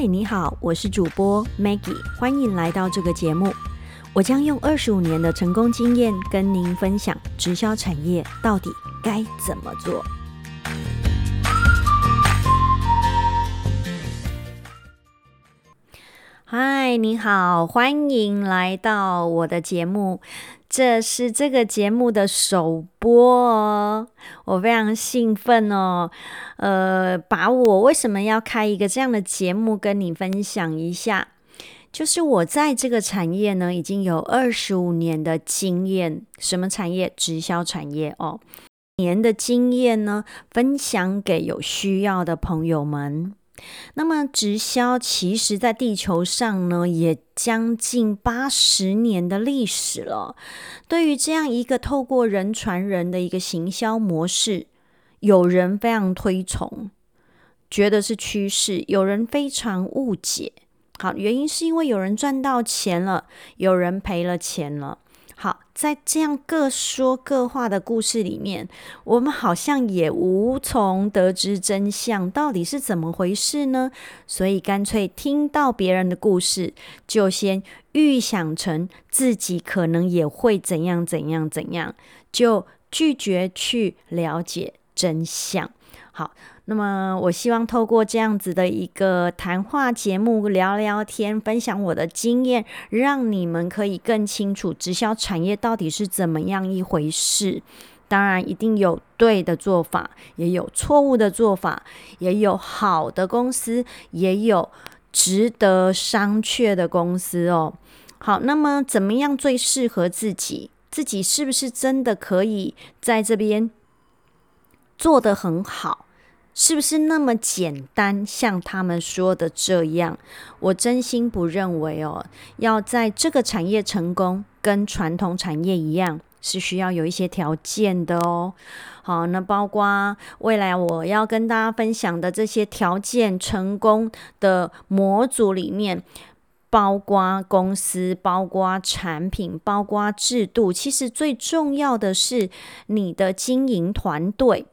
嗨，你好，我是主播 Maggie，欢迎来到这个节目。我将用二十五年的成功经验跟您分享直销产业到底该怎么做。嗨，你好，欢迎来到我的节目。这是这个节目的首播哦，我非常兴奋哦。呃，把我为什么要开一个这样的节目跟你分享一下，就是我在这个产业呢已经有二十五年的经验。什么产业？直销产业哦。年的经验呢，分享给有需要的朋友们。那么，直销其实在地球上呢，也将近八十年的历史了。对于这样一个透过人传人的一个行销模式，有人非常推崇，觉得是趋势；有人非常误解。好，原因是因为有人赚到钱了，有人赔了钱了。好，在这样各说各话的故事里面，我们好像也无从得知真相到底是怎么回事呢？所以干脆听到别人的故事，就先预想成自己可能也会怎样怎样怎样，就拒绝去了解真相。好。那么，我希望透过这样子的一个谈话节目聊聊天，分享我的经验，让你们可以更清楚直销产业到底是怎么样一回事。当然，一定有对的做法，也有错误的做法，也有好的公司，也有值得商榷的公司哦。好，那么怎么样最适合自己？自己是不是真的可以在这边做得很好？是不是那么简单？像他们说的这样，我真心不认为哦。要在这个产业成功，跟传统产业一样，是需要有一些条件的哦。好，那包括未来我要跟大家分享的这些条件，成功的模组里面，包括公司，包括产品，包括制度。其实最重要的是你的经营团队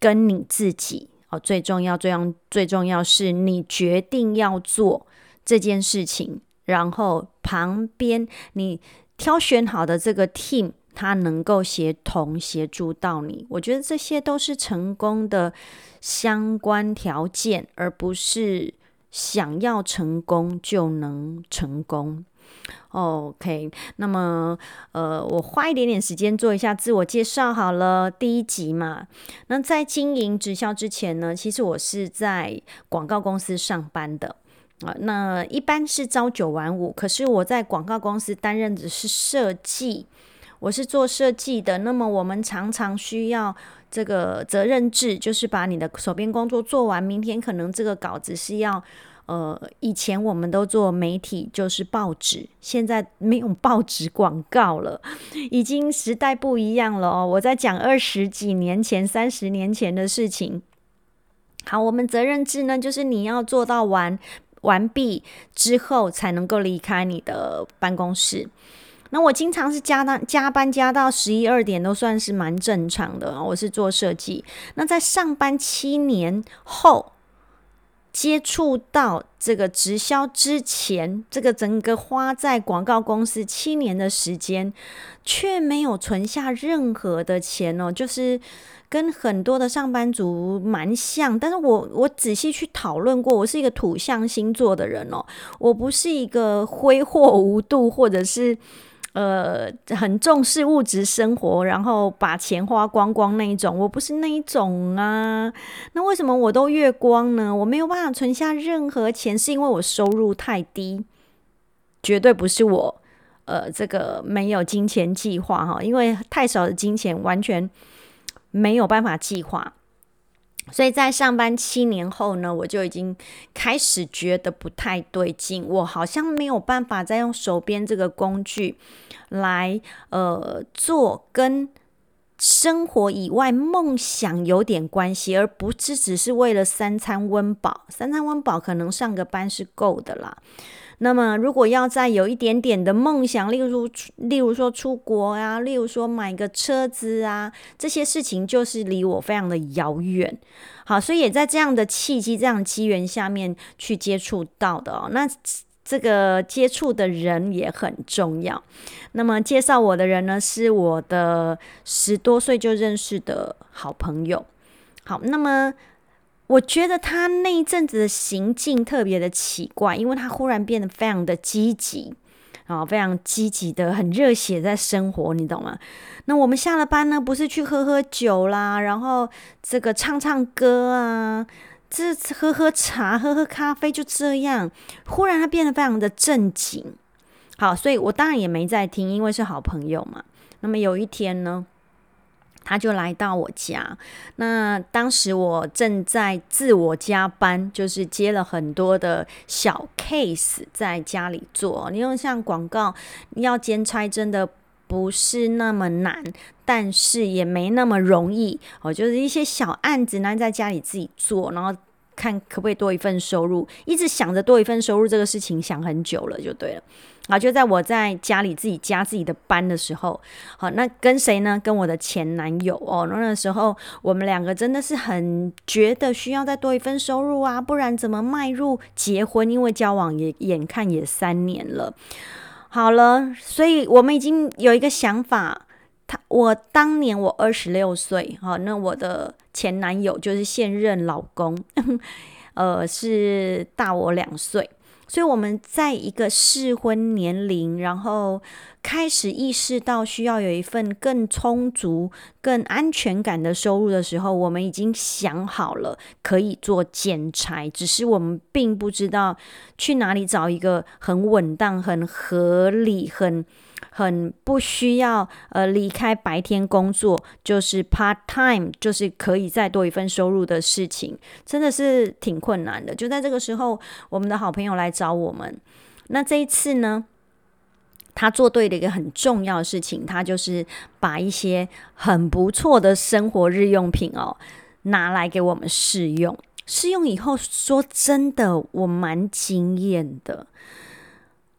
跟你自己。哦，最重要、最重、最重要是你决定要做这件事情，然后旁边你挑选好的这个 team，它能够协同协助到你。我觉得这些都是成功的相关条件，而不是想要成功就能成功。OK，那么呃，我花一点点时间做一下自我介绍好了。第一集嘛，那在经营直销之前呢，其实我是在广告公司上班的啊。那一般是朝九晚五，可是我在广告公司担任的是设计，我是做设计的。那么我们常常需要这个责任制，就是把你的手边工作做完，明天可能这个稿子是要。呃，以前我们都做媒体，就是报纸，现在没有报纸广告了，已经时代不一样了哦。我在讲二十几年前、三十年前的事情。好，我们责任制呢，就是你要做到完完毕之后，才能够离开你的办公室。那我经常是加班加班加到十一二点，都算是蛮正常的。我是做设计，那在上班七年后。接触到这个直销之前，这个整个花在广告公司七年的时间，却没有存下任何的钱哦，就是跟很多的上班族蛮像。但是我我仔细去讨论过，我是一个土象星座的人哦，我不是一个挥霍无度或者是。呃，很重视物质生活，然后把钱花光光那一种，我不是那一种啊。那为什么我都月光呢？我没有办法存下任何钱，是因为我收入太低，绝对不是我呃这个没有金钱计划哈，因为太少的金钱完全没有办法计划。所以在上班七年后呢，我就已经开始觉得不太对劲，我好像没有办法再用手边这个工具来呃做跟生活以外梦想有点关系，而不是只是为了三餐温饱。三餐温饱可能上个班是够的啦。那么，如果要再有一点点的梦想，例如例如说出国啊，例如说买个车子啊，这些事情就是离我非常的遥远。好，所以也在这样的契机、这样机缘下面去接触到的哦。那这个接触的人也很重要。那么介绍我的人呢，是我的十多岁就认识的好朋友。好，那么。我觉得他那一阵子的行径特别的奇怪，因为他忽然变得非常的积极，啊，非常积极的，很热血在生活，你懂吗？那我们下了班呢，不是去喝喝酒啦，然后这个唱唱歌啊，这喝喝茶、喝喝咖啡，就这样。忽然他变得非常的正经，好，所以我当然也没在听，因为是好朋友嘛。那么有一天呢？他就来到我家，那当时我正在自我加班，就是接了很多的小 case 在家里做。你用像广告要兼差，真的不是那么难，但是也没那么容易哦。就是一些小案子呢，在家里自己做，然后看可不可以多一份收入，一直想着多一份收入这个事情，想很久了，就对了。啊，就在我在家里自己加自己的班的时候，好，那跟谁呢？跟我的前男友哦。那那时候我们两个真的是很觉得需要再多一份收入啊，不然怎么迈入结婚？因为交往也眼看也三年了。好了，所以我们已经有一个想法。他我当年我二十六岁，好，那我的前男友就是现任老公，呃，是大我两岁。所以我们在一个适婚年龄，然后开始意识到需要有一份更充足、更安全感的收入的时候，我们已经想好了可以做减裁，只是我们并不知道去哪里找一个很稳当、很合理、很。很不需要呃离开白天工作，就是 part time，就是可以再多一份收入的事情，真的是挺困难的。就在这个时候，我们的好朋友来找我们。那这一次呢，他做对了一个很重要的事情，他就是把一些很不错的生活日用品哦拿来给我们试用。试用以后，说真的，我蛮惊艳的。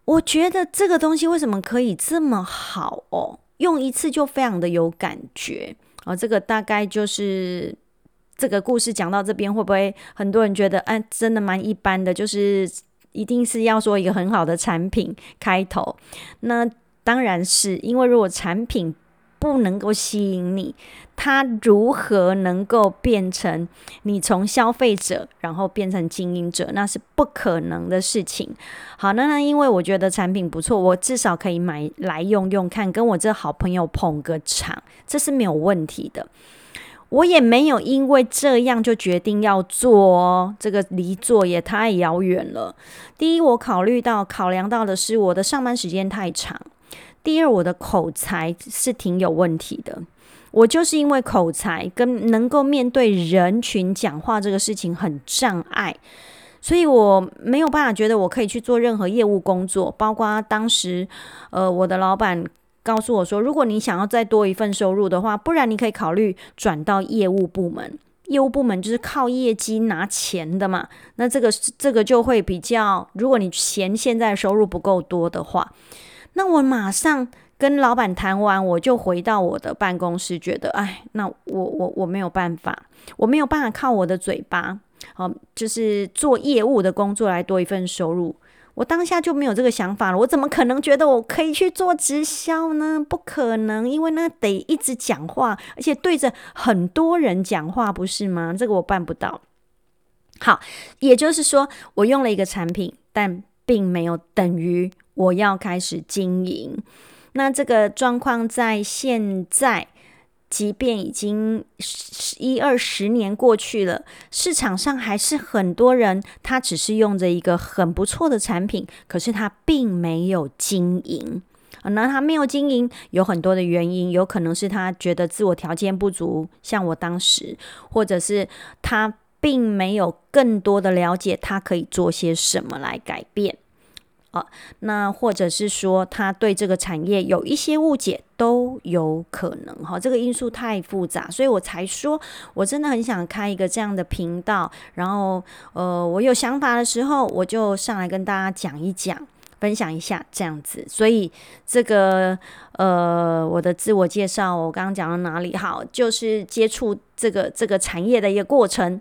我觉得这个东西为什么可以这么好哦？用一次就非常的有感觉哦。这个大概就是这个故事讲到这边，会不会很多人觉得哎，真的蛮一般的？就是一定是要说一个很好的产品开头？那当然是因为如果产品。不能够吸引你，它如何能够变成你从消费者然后变成经营者？那是不可能的事情。好，那那因为我觉得产品不错，我至少可以买来用用看，跟我这好朋友捧个场，这是没有问题的。我也没有因为这样就决定要做哦，这个离做也太遥远了。第一，我考虑到考量到的是我的上班时间太长。第二，我的口才是挺有问题的。我就是因为口才跟能够面对人群讲话这个事情很障碍，所以我没有办法觉得我可以去做任何业务工作。包括当时，呃，我的老板告诉我说，如果你想要再多一份收入的话，不然你可以考虑转到业务部门。业务部门就是靠业绩拿钱的嘛。那这个这个就会比较，如果你嫌现在收入不够多的话。那我马上跟老板谈完，我就回到我的办公室，觉得哎，那我我我没有办法，我没有办法靠我的嘴巴，好，就是做业务的工作来多一份收入。我当下就没有这个想法了，我怎么可能觉得我可以去做直销呢？不可能，因为那得一直讲话，而且对着很多人讲话，不是吗？这个我办不到。好，也就是说，我用了一个产品，但并没有等于。我要开始经营，那这个状况在现在，即便已经一二十年过去了，市场上还是很多人，他只是用着一个很不错的产品，可是他并没有经营。那他没有经营，有很多的原因，有可能是他觉得自我条件不足，像我当时，或者是他并没有更多的了解，他可以做些什么来改变。啊，那或者是说他对这个产业有一些误解都有可能哈，这个因素太复杂，所以我才说我真的很想开一个这样的频道，然后呃，我有想法的时候我就上来跟大家讲一讲。分享一下这样子。所以这个呃，我的自我介绍，我刚刚讲到哪里？好，就是接触这个这个产业的一个过程。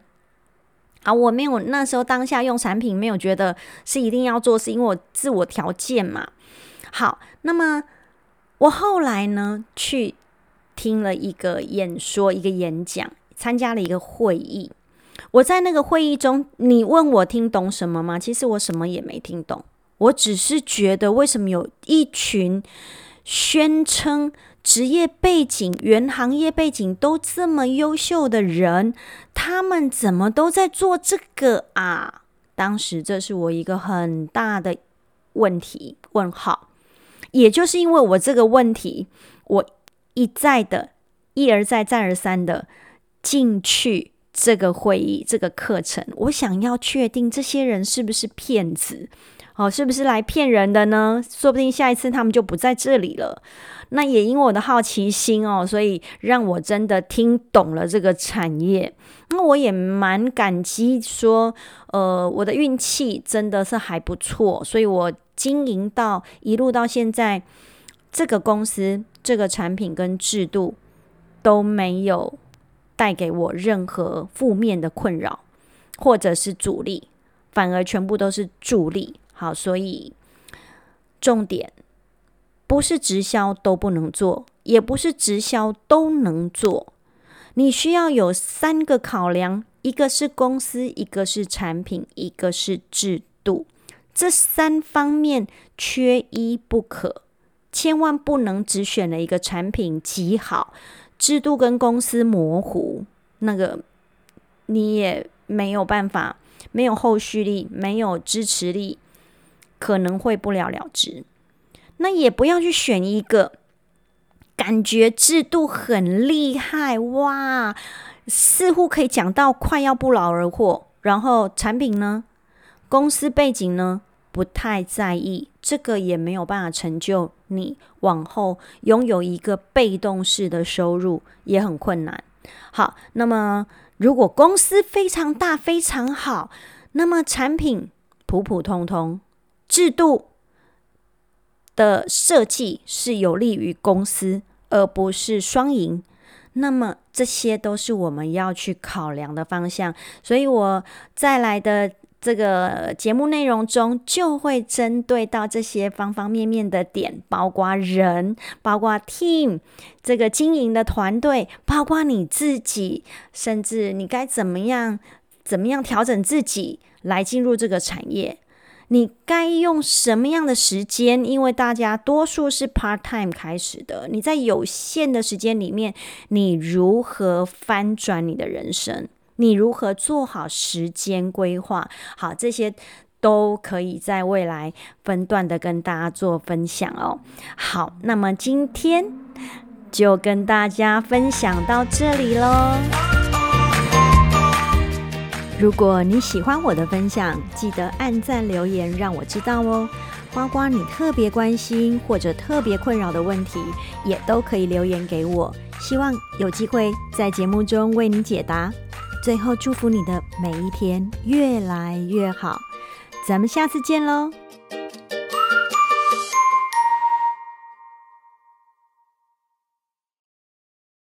啊，我没有那时候当下用产品，没有觉得是一定要做，是因为我自我条件嘛。好，那么我后来呢，去听了一个演说，一个演讲，参加了一个会议。我在那个会议中，你问我听懂什么吗？其实我什么也没听懂，我只是觉得为什么有一群宣称。职业背景、原行业背景都这么优秀的人，他们怎么都在做这个啊？当时这是我一个很大的问题问号。也就是因为我这个问题，我一再的、一而再、再而三的进去这个会议、这个课程，我想要确定这些人是不是骗子。哦，是不是来骗人的呢？说不定下一次他们就不在这里了。那也因为我的好奇心哦，所以让我真的听懂了这个产业。那我也蛮感激，说呃，我的运气真的是还不错，所以我经营到一路到现在，这个公司、这个产品跟制度都没有带给我任何负面的困扰，或者是阻力，反而全部都是助力。好，所以重点不是直销都不能做，也不是直销都能做。你需要有三个考量：一个是公司，一个是产品，一个是制度。这三方面缺一不可，千万不能只选了一个产品极好，制度跟公司模糊，那个你也没有办法，没有后续力，没有支持力。可能会不了了之，那也不要去选一个感觉制度很厉害哇，似乎可以讲到快要不劳而获，然后产品呢，公司背景呢不太在意，这个也没有办法成就你往后拥有一个被动式的收入，也很困难。好，那么如果公司非常大非常好，那么产品普普通通。制度的设计是有利于公司，而不是双赢。那么这些都是我们要去考量的方向。所以我再来的这个节目内容中，就会针对到这些方方面面的点，包括人，包括 team 这个经营的团队，包括你自己，甚至你该怎么样怎么样调整自己来进入这个产业。你该用什么样的时间？因为大家多数是 part time 开始的，你在有限的时间里面，你如何翻转你的人生？你如何做好时间规划？好，这些都可以在未来分段的跟大家做分享哦。好，那么今天就跟大家分享到这里喽。如果你喜欢我的分享，记得按赞留言让我知道哦。花花，你特别关心或者特别困扰的问题，也都可以留言给我。希望有机会在节目中为你解答。最后，祝福你的每一天越来越好。咱们下次见喽！